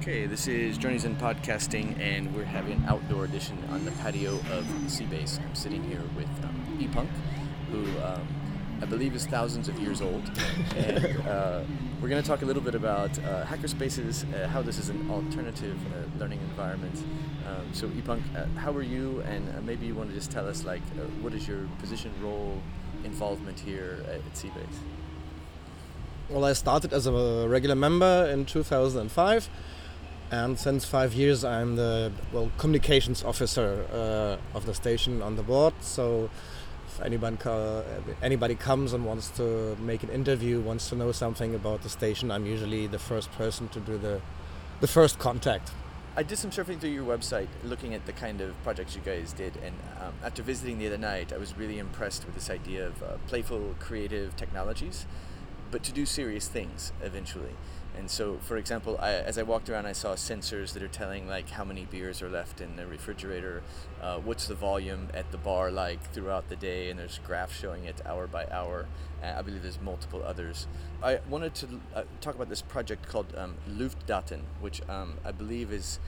Okay, this is Journeys in Podcasting, and we're having an outdoor edition on the patio of c-base. I'm sitting here with um, ePunk, who um, I believe is thousands of years old. and uh, we're going to talk a little bit about uh, hackerspaces, uh, how this is an alternative uh, learning environment. Um, so, ePunk, uh, how are you? And uh, maybe you want to just tell us, like, uh, what is your position, role, involvement here at, at c-base? Well, I started as a regular member in 2005, and since five years I'm the well communications officer uh, of the station on the board. So if co- anybody comes and wants to make an interview, wants to know something about the station, I'm usually the first person to do the the first contact. I did some surfing through your website, looking at the kind of projects you guys did, and um, after visiting the other night, I was really impressed with this idea of uh, playful, creative technologies, but to do serious things eventually. And so, for example, I, as I walked around, I saw sensors that are telling like how many beers are left in the refrigerator, uh, what's the volume at the bar like throughout the day, and there's graphs showing it hour by hour. Uh, I believe there's multiple others. I wanted to uh, talk about this project called um, Luftdaten, which um, I believe is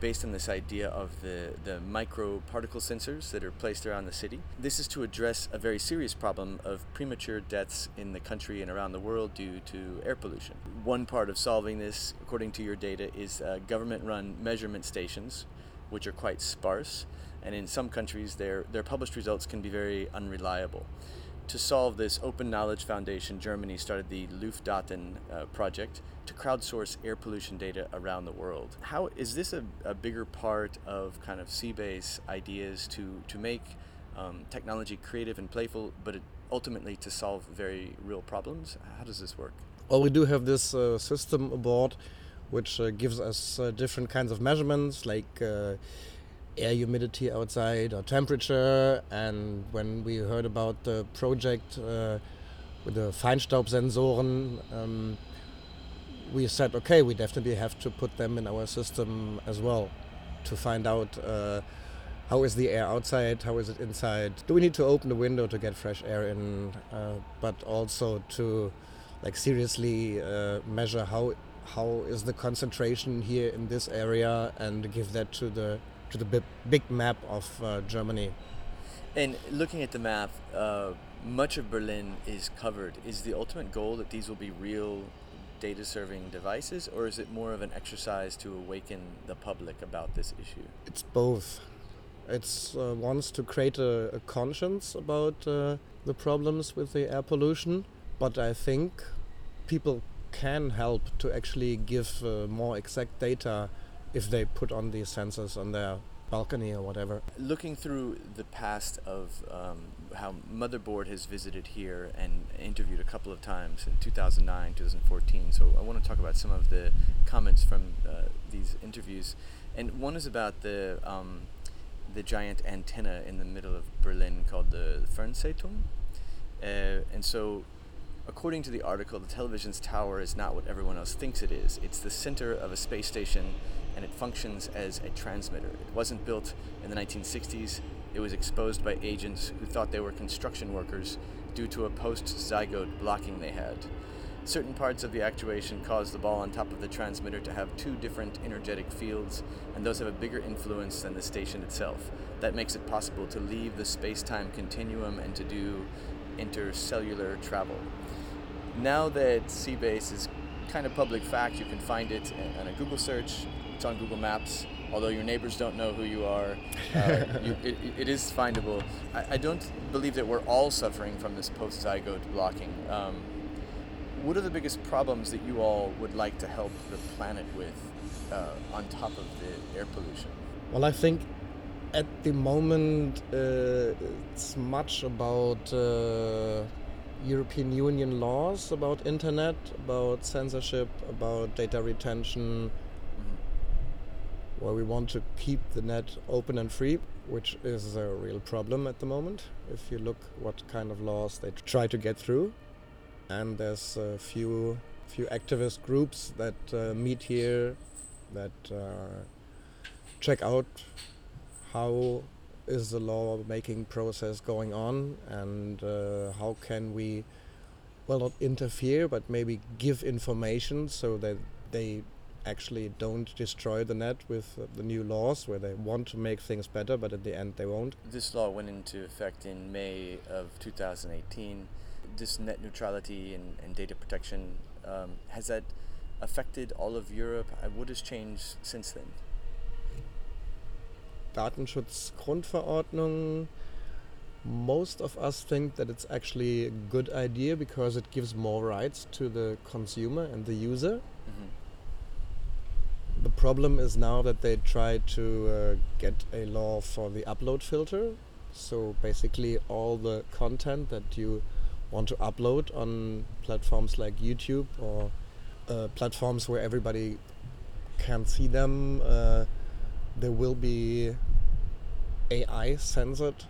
based on this idea of the, the micro particle sensors that are placed around the city. This is to address a very serious problem of premature deaths in the country and around the world due to air pollution. One part of solving this, according to your data, is uh, government run measurement stations, which are quite sparse, and in some countries, their, their published results can be very unreliable to solve this, Open Knowledge Foundation Germany started the Luftdaten uh, project to crowdsource air pollution data around the world. How is this a, a bigger part of kind of c-base ideas to to make um, technology creative and playful, but it, ultimately to solve very real problems? How does this work? Well, we do have this uh, system aboard, which uh, gives us uh, different kinds of measurements, like uh, air humidity outside or temperature. And when we heard about the project uh, with the Feinstaubsensoren, um, we said, okay, we definitely have to put them in our system as well to find out uh, how is the air outside, how is it inside. Do we need to open the window to get fresh air in, uh, but also to like seriously uh, measure how how is the concentration here in this area and give that to the to the big, map of uh, Germany. And looking at the map, uh, much of Berlin is covered. Is the ultimate goal that these will be real data serving devices, or is it more of an exercise to awaken the public about this issue? It's both. It's uh, wants to create a, a conscience about uh, the problems with the air pollution, but I think people can help to actually give uh, more exact data if they put on these sensors on their balcony or whatever. Looking through the past of um, how Motherboard has visited here and interviewed a couple of times in 2009, 2014. So I want to talk about some of the comments from uh, these interviews, and one is about the um, the giant antenna in the middle of Berlin called the Fernsehturm, uh, and so. According to the article, the television's tower is not what everyone else thinks it is. It's the center of a space station and it functions as a transmitter. It wasn't built in the 1960s. It was exposed by agents who thought they were construction workers due to a post-zygote blocking they had. Certain parts of the actuation cause the ball on top of the transmitter to have two different energetic fields, and those have a bigger influence than the station itself. That makes it possible to leave the space-time continuum and to do interstellar travel. Now that c-base is kind of public fact, you can find it on a Google search on Google Maps. Although your neighbors don't know who you are, uh, you, it, it is findable. I, I, don't believe that we're all suffering from this post-zygote blocking. Um, what are the biggest problems that you all would like to help the planet with uh, on top of the air pollution? Well, I think at the moment uh, it's much about uh, European Union laws about internet, about censorship, about data retention, where we want to keep the net open and free, which is a real problem at the moment. If you look what kind of laws they try to get through, and there's a few few activist groups that uh, meet here that uh, check out how is the law making process going on and uh, how can we well not interfere but maybe give information so that they actually don't destroy the net with uh, the new laws where they want to make things better, but at the end they won't. This law went into effect in May of 2018. This net neutrality and, and data protection, um, has that affected all of Europe? Uh, what has changed since then? Datenschutzgrundverordnung most of us think that it's actually a good idea because it gives more rights to the consumer and the user. Mm-hmm. The problem is now that they try to uh, get a law for the upload filter. So basically, all the content that you want to upload on platforms like YouTube or uh, platforms where everybody can see them, uh, there will be AI censored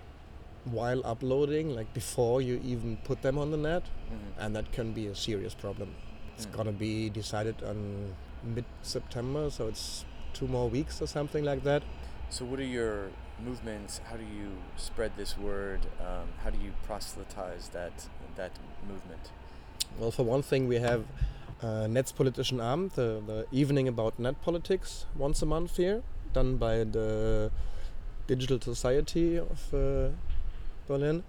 while uploading, like before you even put them on the net, mm-hmm. and that can be a serious problem. It's mm. gonna be decided on mid September, so it's two more weeks or something like that. So, what are your movements? How do you spread this word? Um, how do you proselytize that that movement? Well, for one thing, we have uh, Netzpolitischen Abend, the, the evening about net politics, once a month here, done by the Digital Society of uh, Berlin.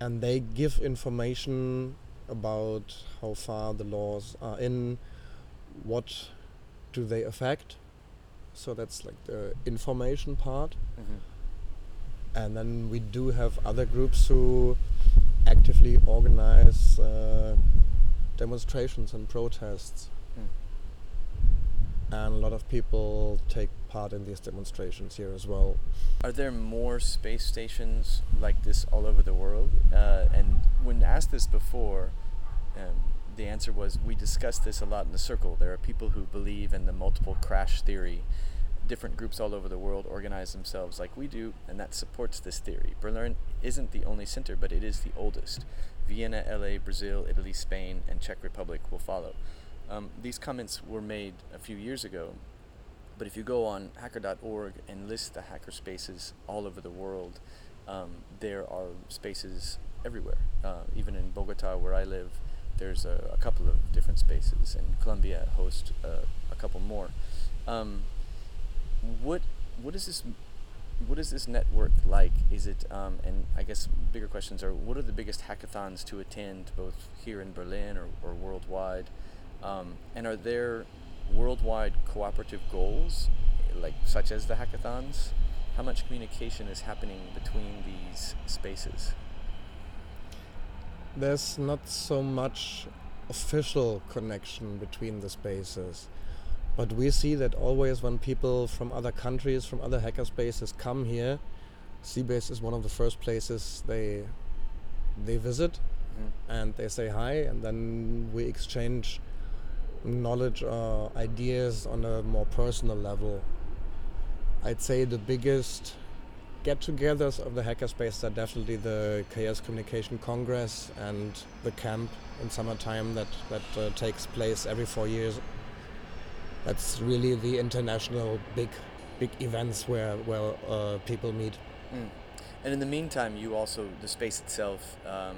And they give information about how far the laws are in, what do they affect. So that's like the information part. Mm-hmm. And then we do have other groups who actively organize uh, demonstrations and protests and a lot of people take part in these demonstrations here as well. Are there more space stations like this all over the world? Uh, and when asked this before, um, the answer was we discussed this a lot in the circle. There are people who believe in the multiple crash theory. Different groups all over the world organize themselves like we do, and that supports this theory. Berlin isn't the only center, but it is the oldest. Vienna, LA, Brazil, Italy, Spain, and Czech Republic will follow. Um, these comments were made a few years ago, but if you go on hacker.org and list the hacker spaces all over the world, um, there are spaces everywhere. Uh, even in Bogota, where I live, there's a, a, couple of different spaces, and Colombia hosts uh, a couple more. Um, what what is this? What is this network like? Is it um, and I guess bigger questions are: What are the biggest hackathons to attend, both here in Berlin or, or worldwide? Um, and are there worldwide cooperative goals, like such as the hackathons? How much communication is happening between these spaces? There's not so much official connection between the spaces. But we see that always when people from other countries, from other hacker spaces come here, CBase is one of the first places they they visit mm-hmm. and they say hi and then we exchange knowledge or uh, ideas on a more personal level. I'd say the biggest get-togethers of the hackerspace are definitely the Chaos Communication Congress and the camp in summertime that that uh, takes place every four years. That's really the international big big events where where uh, people meet. Mm. And in the meantime, you also the space itself um,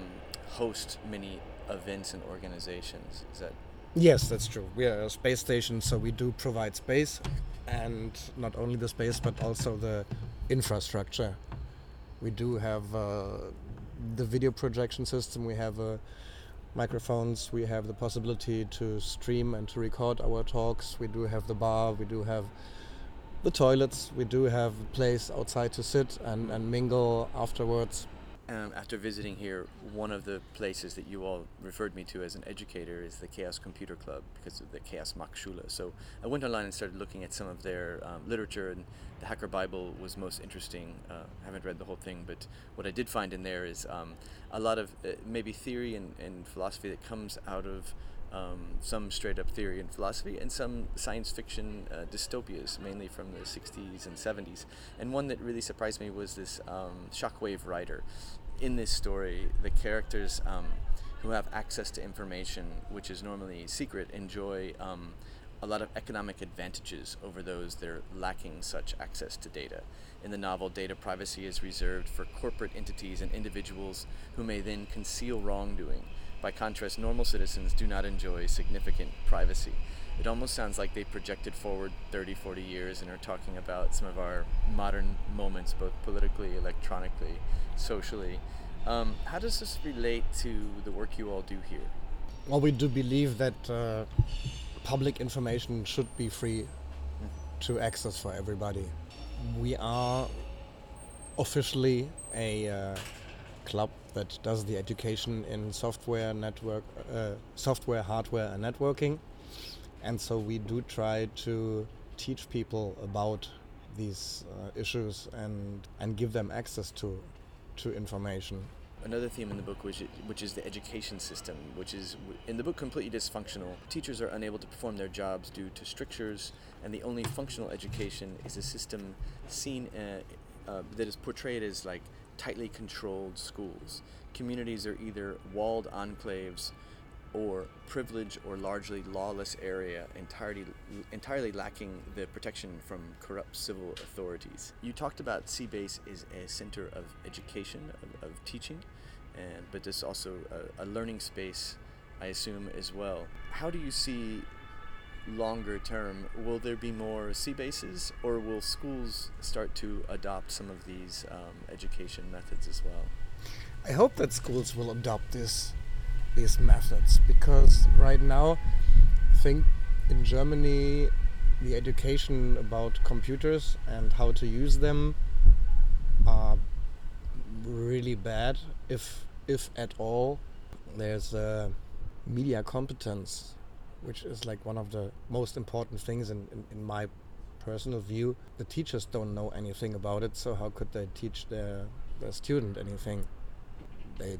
host many events and organizations. Is that Yes, that's true. We are a space station, so we do provide space, and not only the space, but also the infrastructure. We do have uh, the video projection system. We have uh, microphones. We have the possibility to stream and to record our talks. We do have the bar. We do have the toilets. We do have a place outside to sit and, and mingle afterwards um, after visiting here, one of the places that you all referred me to as an educator is the Chaos Computer Club because of the Chaos macht Schule. So I went online and started looking at some of their um, literature, and the Hacker Bible was most interesting. Uh, I haven't read the whole thing, but what I did find in there is um, a lot of uh, maybe theory and, and philosophy that comes out of um, some straight up theory and philosophy, and some science fiction uh, dystopias, mainly from the 60s and 70s. And one that really surprised me was this um, Shockwave Rider. In this story, the characters um, who have access to information, which is normally secret, enjoy um, a lot of economic advantages over those that are lacking such access to data. In the novel, data privacy is reserved for corporate entities and individuals who may then conceal wrongdoing By contrast, normal citizens do not enjoy significant privacy. It almost sounds like they projected forward 30, 40 years and are talking about some of our modern moments, both politically, electronically, socially. Um, how does this relate to the work you all do here? Well, we do believe that uh, public information should be free mm-hmm. to access for everybody. We are officially a uh, club that does the education in software, network, uh, software, hardware, and networking. And so we do try to teach people about these uh, issues and and give them access to to information. Another theme in the book, which which is the education system, which is in the book completely dysfunctional. Teachers are unable to perform their jobs due to strictures, and the only functional education is a system seen uh, uh, that is portrayed as like tightly controlled schools. Communities are either walled enclaves or privileged or largely lawless area entirely entirely lacking the protection from corrupt civil authorities. You talked about CBASE is a center of education, of, of teaching, and but it's also a, a learning space, I assume as well. How do you see longer term, will there be more sea bases, or will schools start to adopt some of these um, education methods as well? I hope that schools will adopt this these methods because right now I think in Germany the education about computers and how to use them are really bad if if at all there's a media competence which is like one of the most important things in, in, in my personal view the teachers don't know anything about it so how could they teach their, their student anything they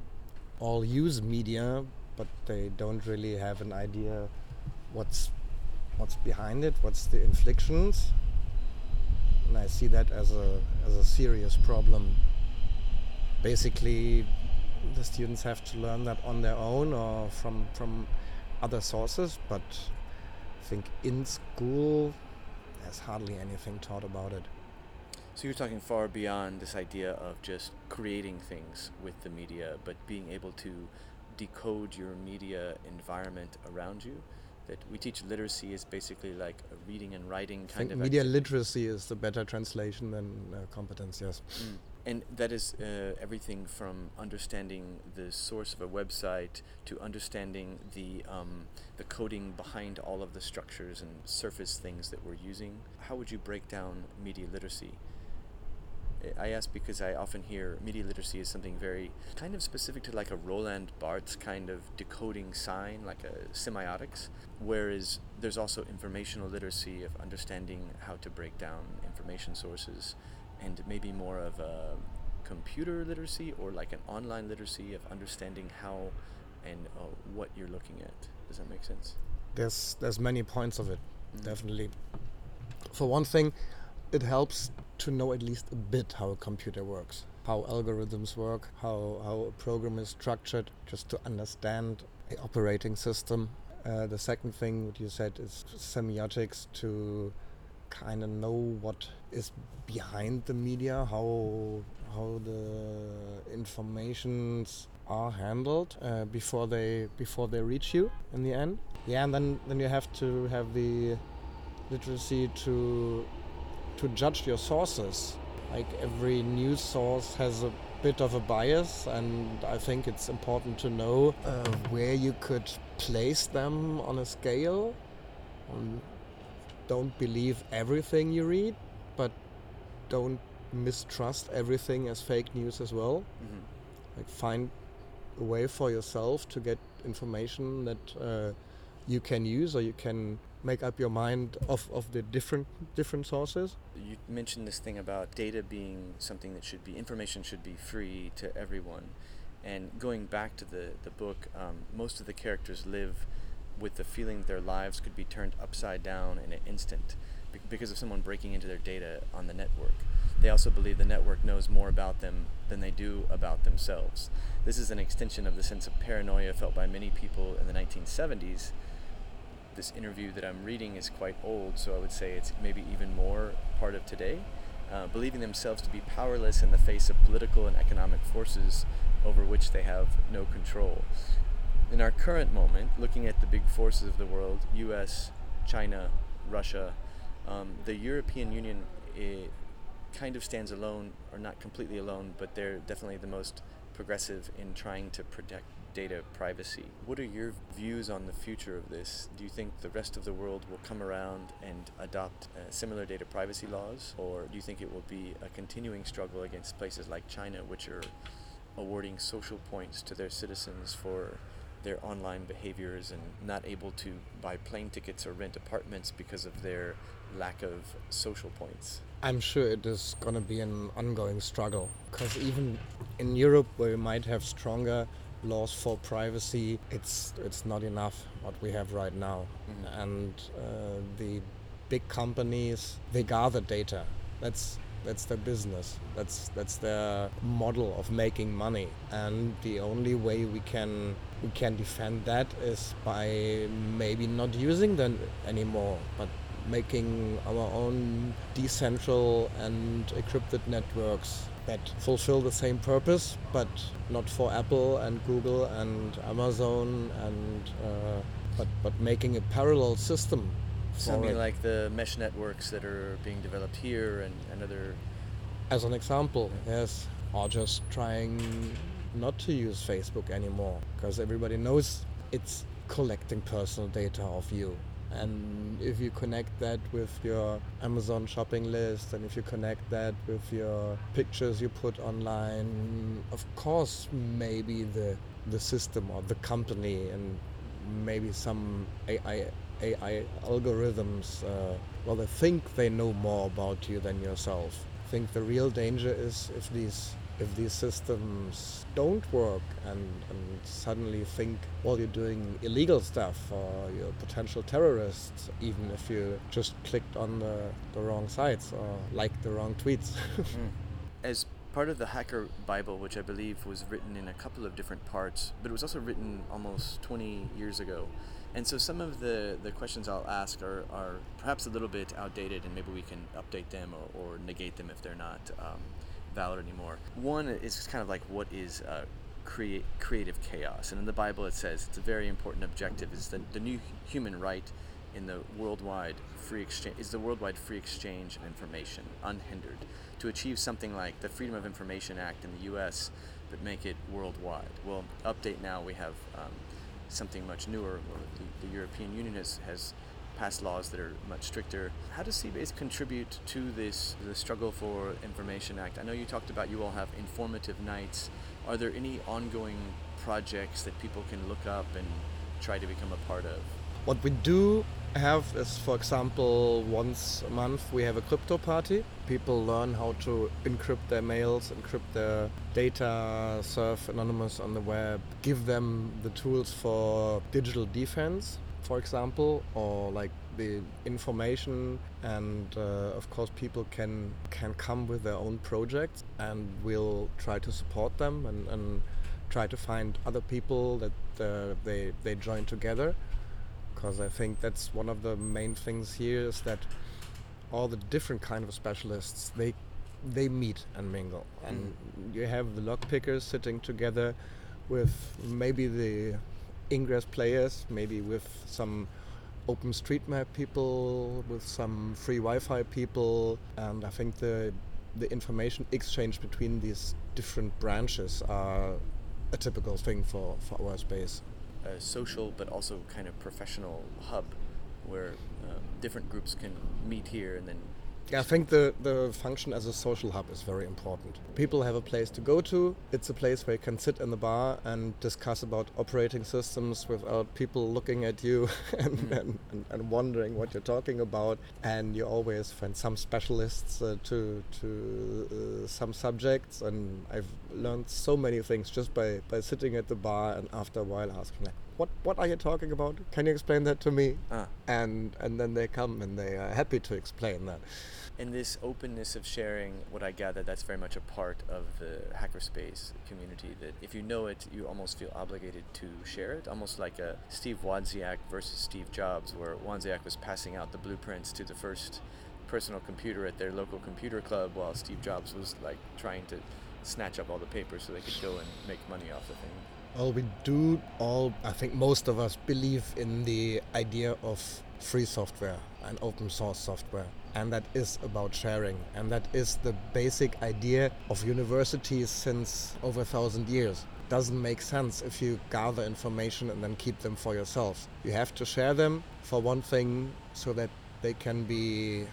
all use media, but they don't really have an idea what's what's behind it, what's the inflictions. And I see that as a as a serious problem. Basically, the students have to learn that on their own or from from other sources, but I think in school there's hardly anything taught about it. So you're talking far beyond this idea of just creating things with the media, but being able to decode your media environment around you. That we teach literacy is basically like a reading and writing kind of. Media activity. literacy is the better translation than uh, competence. Yes. Mm. And that is uh, everything from understanding the source of a website to understanding the um, the coding behind all of the structures and surface things that we're using. How would you break down media literacy? I ask because I often hear media literacy is something very kind of specific to like a Roland Barthes kind of decoding sign, like a semiotics, whereas there's also informational literacy of understanding how to break down information sources and maybe more of a computer literacy or like an online literacy of understanding how and uh, what you're looking at. Does that make sense? There's there's many points of it, mm-hmm. definitely. For one thing, it helps to know at least a bit how a computer works, how algorithms work, how, how a program is structured, just to understand the operating system. Uh, the second thing what you said is semiotics to kind of know what is behind the media, how how the informations are handled uh, before they before they reach you in the end. Yeah, and then then you have to have the literacy to to judge your sources. Like every news source has a bit of a bias, and I think it's important to know uh, where you could place them on a scale. Don't believe everything you read, but don't mistrust everything as fake news as well. Mm-hmm. Like find a way for yourself to get information that uh, you can use or you can make up your mind of, of the different different sources. You mentioned this thing about data being something that should be information should be free to everyone, and going back to the the book, um, most of the characters live with the feeling that their lives could be turned upside down in an instant because of someone breaking into their data on the network. They also believe the network knows more about them than they do about themselves. This is an extension of the sense of paranoia felt by many people in the 1970s this interview that I'm reading is quite old, so I would say it's maybe even more part of today. Uh, believing themselves to be powerless in the face of political and economic forces over which they have no control. In our current moment, looking at the big forces of the world, U.S., China, Russia, um, the European Union it kind of stands alone, or not completely alone, but they're definitely the most progressive in trying to protect data privacy. What are your views on the future of this? Do you think the rest of the world will come around and adopt uh, similar data privacy laws, or do you think it will be a continuing struggle against places like China, which are awarding social points to their citizens for their online behaviors and not able to buy plane tickets or rent apartments because of their lack of social points? I'm sure it is going to be an ongoing struggle because even in Europe, where we might have stronger laws for privacy, it's it's not enough what we have right now, mm-hmm. and uh, the big companies they gather data. That's that's their business. That's that's their model of making money. And the only way we can we can defend that is by maybe not using them anymore, but making our own decentral and encrypted networks that fulfill the same purpose, but not for Apple and Google and Amazon and uh, but but making a parallel system Something like the mesh networks that are being developed here and, and other. As an example, yes, or just trying not to use Facebook anymore because everybody knows it's collecting personal data of you. And if you connect that with your Amazon shopping list and if you connect that with your pictures you put online, of course, maybe the, the system or the company and maybe some AI AI algorithms, uh, well, they think they know more about you than yourself. I think the real danger is if these if these systems don't work and, and suddenly think, well, you're doing illegal stuff or you're a potential terrorist, even if you just clicked on the, the wrong sites or liked the wrong tweets. mm. As part of the Hacker Bible, which I believe was written in a couple of different parts, but it was also written almost 20 years ago. And so some of the, the questions I'll ask are, are perhaps a little bit outdated, and maybe we can update them or, or negate them if they're not um, valid anymore. One is kind of like what is uh, create, creative chaos, and in the Bible it says it's a very important objective is that the new human right in the worldwide free exchange is the worldwide free exchange of information unhindered to achieve something like the Freedom of Information Act in the U.S. but make it worldwide. Well, update now we have. Um, something much newer. The, the, European Union has, has passed laws that are much stricter. How does CBase contribute to this the struggle for Information Act? I know you talked about you all have informative nights. Are there any ongoing projects that people can look up and try to become a part of? What we do have is, for example, once a month we have a crypto party. People learn how to encrypt their mails, encrypt their data, surf anonymous on the web, give them the tools for digital defense, for example, or like the information and uh, of course people can can come with their own projects and we'll try to support them and, and try to find other people that uh, they they join together because I think that's one of the main things here is that all the different kind of specialists they they meet and mingle. And mm. you have the lock pickers sitting together with maybe the ingress players maybe with some open OpenStreetMap people with some free Wi-Fi people. And I think the the information exchange between these different branches are a typical thing for, for our space a social but also kind of professional hub where um, different groups can meet here and then I think the, the function as a social hub is very important. People have a place to go to. It's a place where you can sit in the bar and discuss about operating systems without people looking at you and, mm. and, and, and, wondering what you're talking about. And you always find some specialists uh, to, to uh, some subjects. And I've learned so many things just by, by sitting at the bar and after a while asking, like, what what are you talking about? Can you explain that to me? Ah. And and then they come and they are happy to explain that. In this openness of sharing, what I gather, that's very much a part of the hackerspace community. That if you know it, you almost feel obligated to share it, almost like a Steve Wozniak versus Steve Jobs, where Wozniak was passing out the blueprints to the first personal computer at their local computer club, while Steve Jobs was like trying to snatch up all the papers so they could go and make money off the thing. Well, we do all, I think most of us believe in the idea of free software and open source software. And that is about sharing. And that is the basic idea of universities since over a thousand years. Doesn't make sense if you gather information and then keep them for yourself. You have to share them for one thing so that they can be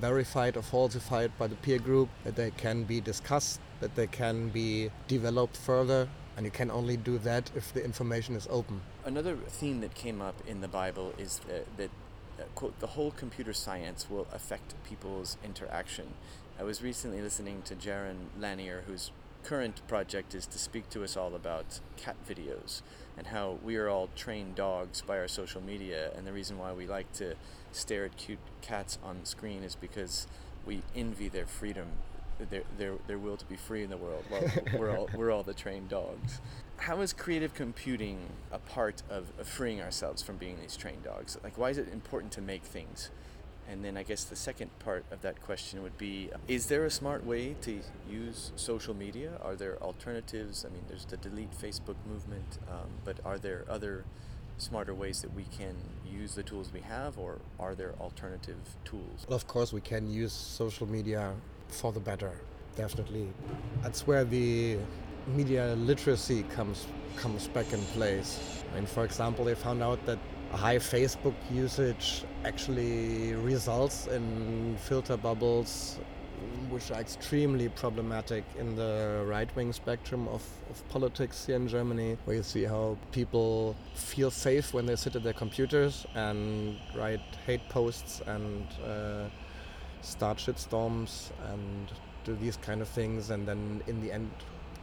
verified or falsified by the peer group, that they can be discussed, that they can be developed further, and you can only do that if the information is open. Another theme that came up in the Bible is that, uh, quote, the whole computer science will affect people's interaction. I was recently listening to Jaron Lanier, whose current project is to speak to us all about cat videos and how we are all trained dogs by our social media. And the reason why we like to stare at cute cats on screen is because we envy their freedom, their, their, their will to be free in the world. Well, we're all, we're all the trained dogs. How is creative computing a part of, of freeing ourselves from being these trained dogs? Like, why is it important to make things? And then I guess the second part of that question would be Is there a smart way to use social media? Are there alternatives? I mean, there's the delete Facebook movement, um, but are there other smarter ways that we can use the tools we have, or are there alternative tools? Well, of course, we can use social media for the better, definitely. That's where the media literacy comes comes back in place. I mean, for example, they found out that high Facebook usage actually results in filter bubbles which are extremely problematic in the right wing spectrum of, of politics here in Germany, where you see how people feel safe when they sit at their computers and write hate posts and uh, start shitstorms and do these kind of things, and then in the end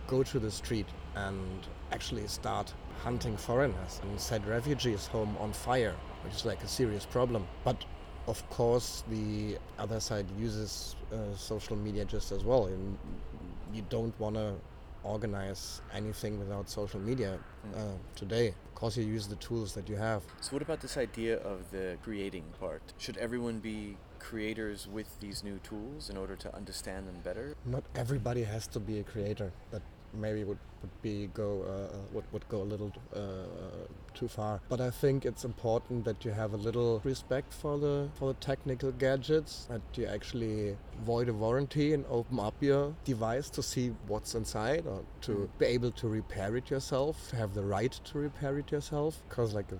go to the street and actually start hunting foreigners and set refugees home on fire, which is like a serious problem. But of course, the other side uses uh, social media just as well. And you don't want to organize anything without social media uh, today. Of course, you use the tools that you have. So, what about this idea of the creating part? Should everyone be creators with these new tools in order to understand them better? Not everybody has to be a creator. That maybe would, would be go uh, uh, would, would go a little uh, too far. But I think it's important that you have a little respect for the for the technical gadgets, that you actually void a warranty and open up your device to see what's inside or to mm. be able to repair it yourself, have the right to repair it yourself. Because like a,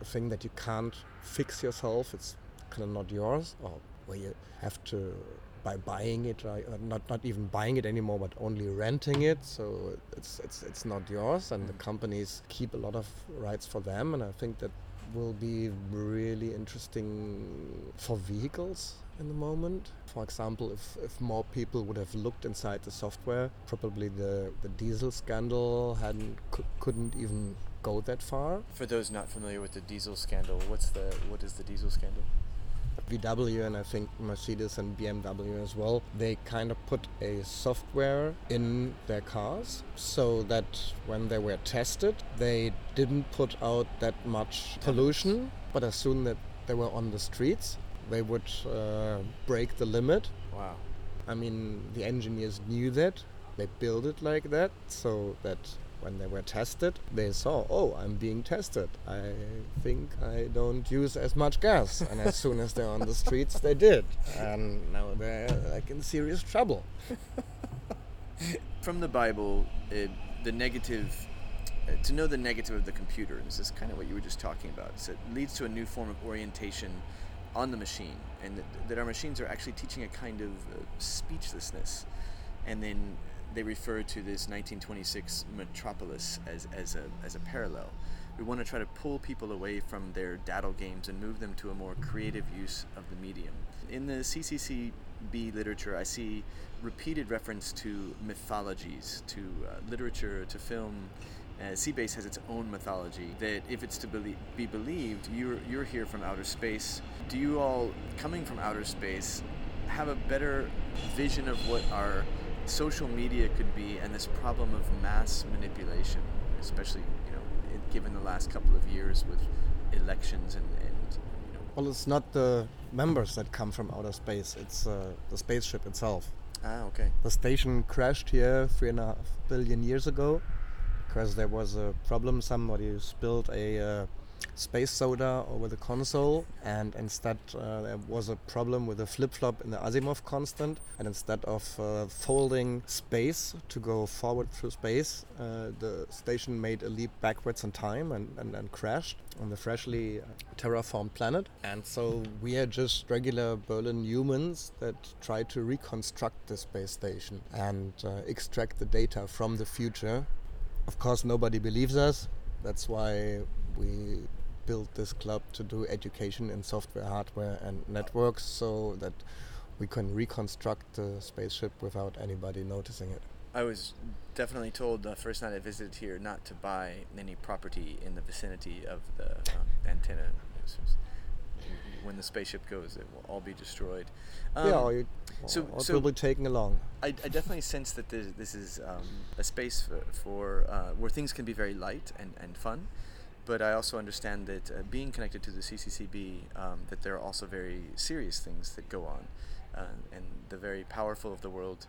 a thing that you can't fix yourself, it's kind of not yours, or where you have to by buying it? Uh, not not even buying it anymore, but only renting it. So it's it's it's not yours, and the mm. companies keep a lot of rights for them. And I think that will be really interesting for vehicles in the moment. For example, if, if more people would have looked inside the software, probably the, the diesel scandal hadn't couldn't even go that far. For those not familiar with the diesel scandal, what's the what is the diesel scandal? VW and I think Mercedes and BMW as well, they kind of put a software in their cars so that when they were tested, they didn't put out that much pollution, but as soon that they were on the streets, they would uh, break the limit. Wow. I mean, the engineers knew that. They built it like that so that when they were tested, they saw, oh, I'm being tested. I think I don't use as much gas. and as soon as they're on the streets, they did. And now they're like in serious trouble. From the Bible, uh, the negative, uh, to know the negative of the computer, and this is kind of what you were just talking about, so it leads to a new form of orientation on the machine, and that, that our machines are actually teaching a kind of uh, speechlessness. And then they refer to this 1926 metropolis as, as, a, as a parallel. We want to try to pull people away from their daddle games and move them to a more creative use of the medium. In the CCCB literature, I see repeated reference to mythologies, to uh, literature, to film. Uh, c-base has its own mythology that, if it's to be, be believed, you're, you're here from outer space. Do you all, coming from outer space, have a better vision of what our social media could be and this problem of mass manipulation, especially you know given the last couple of years with elections and, and you know. Well, it's not the members that come from outer space; it's uh, the spaceship itself. Ah, okay. The station crashed here three and a half billion years ago because there was a problem. Somebody spilled a uh, space soda over the console, and instead uh, there was a problem with the flip flop in the Asimov constant. And instead of uh, folding space to go forward through space, uh, the station made a leap backwards in time and, and, and crashed on the freshly terraformed planet. And so we are just regular Berlin humans that try to reconstruct the space station and uh, extract the data from the future. Of course, nobody believes us. That's why we built this club to do education in software, hardware, and networks so that we can reconstruct the spaceship without anybody noticing it. I was definitely told the first night I visited here not to buy any property in the vicinity of the um, antenna. when the spaceship goes, it will all be destroyed. Um, yeah, or, you, so, or so will be taken along. I, I definitely sense that this, this is um, a space for, for uh, where things can be very light and, and fun but I also understand that uh, being connected to the CCCB, um, that there are also very serious things that go on, uh, and the very powerful of the world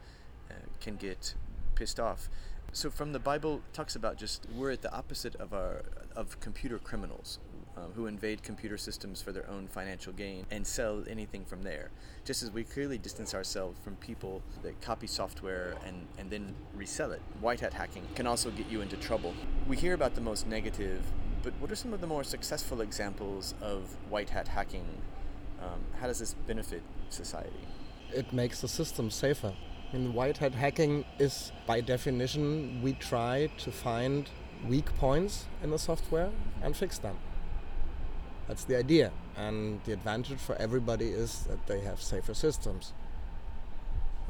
uh, can get pissed off. So, from the Bible talks about just we're at the opposite of our of computer criminals. Um, who invade computer systems for their own financial gain and sell anything from there. Just as we clearly distance ourselves from people that copy software and, and then resell it. White hat hacking can also get you into trouble. We hear about the most negative but what are some of the more successful examples of white hat hacking? Um, how does this benefit society? It makes the system safer. In white hat hacking is, by definition, we try to find weak points in the software and fix them. That's the idea. And the advantage for everybody is that they have safer systems.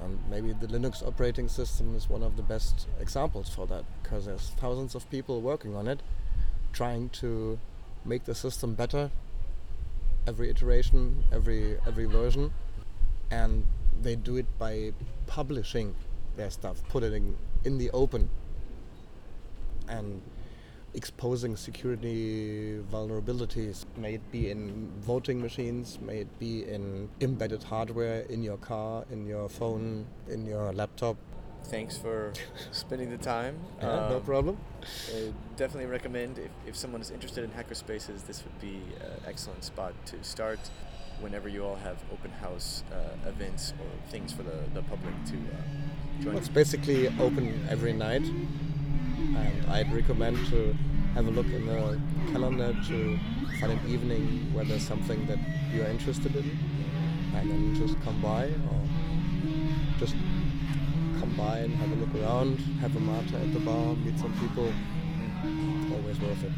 And maybe the Linux operating system is one of the best examples for that because there's thousands of people working on it trying to make the system better every iteration, every every version, and they do it by publishing their stuff, putting it in, in the open, and exposing security vulnerabilities. May it be in voting machines, may it be in embedded hardware in your car, in your phone, in your laptop, thanks for spending the time. Yeah, um, no problem. I definitely recommend if, if someone is interested in hackerspaces, this would be an excellent spot to start whenever you all have open house uh, events or things for the, the public to uh, join. Well, it's basically open every night, and I'd recommend to have a look in the calendar to find an evening where there's something that you're interested in, and then just come by or just come by and have a look around, have a mate at the bar, meet some people. Always worth it.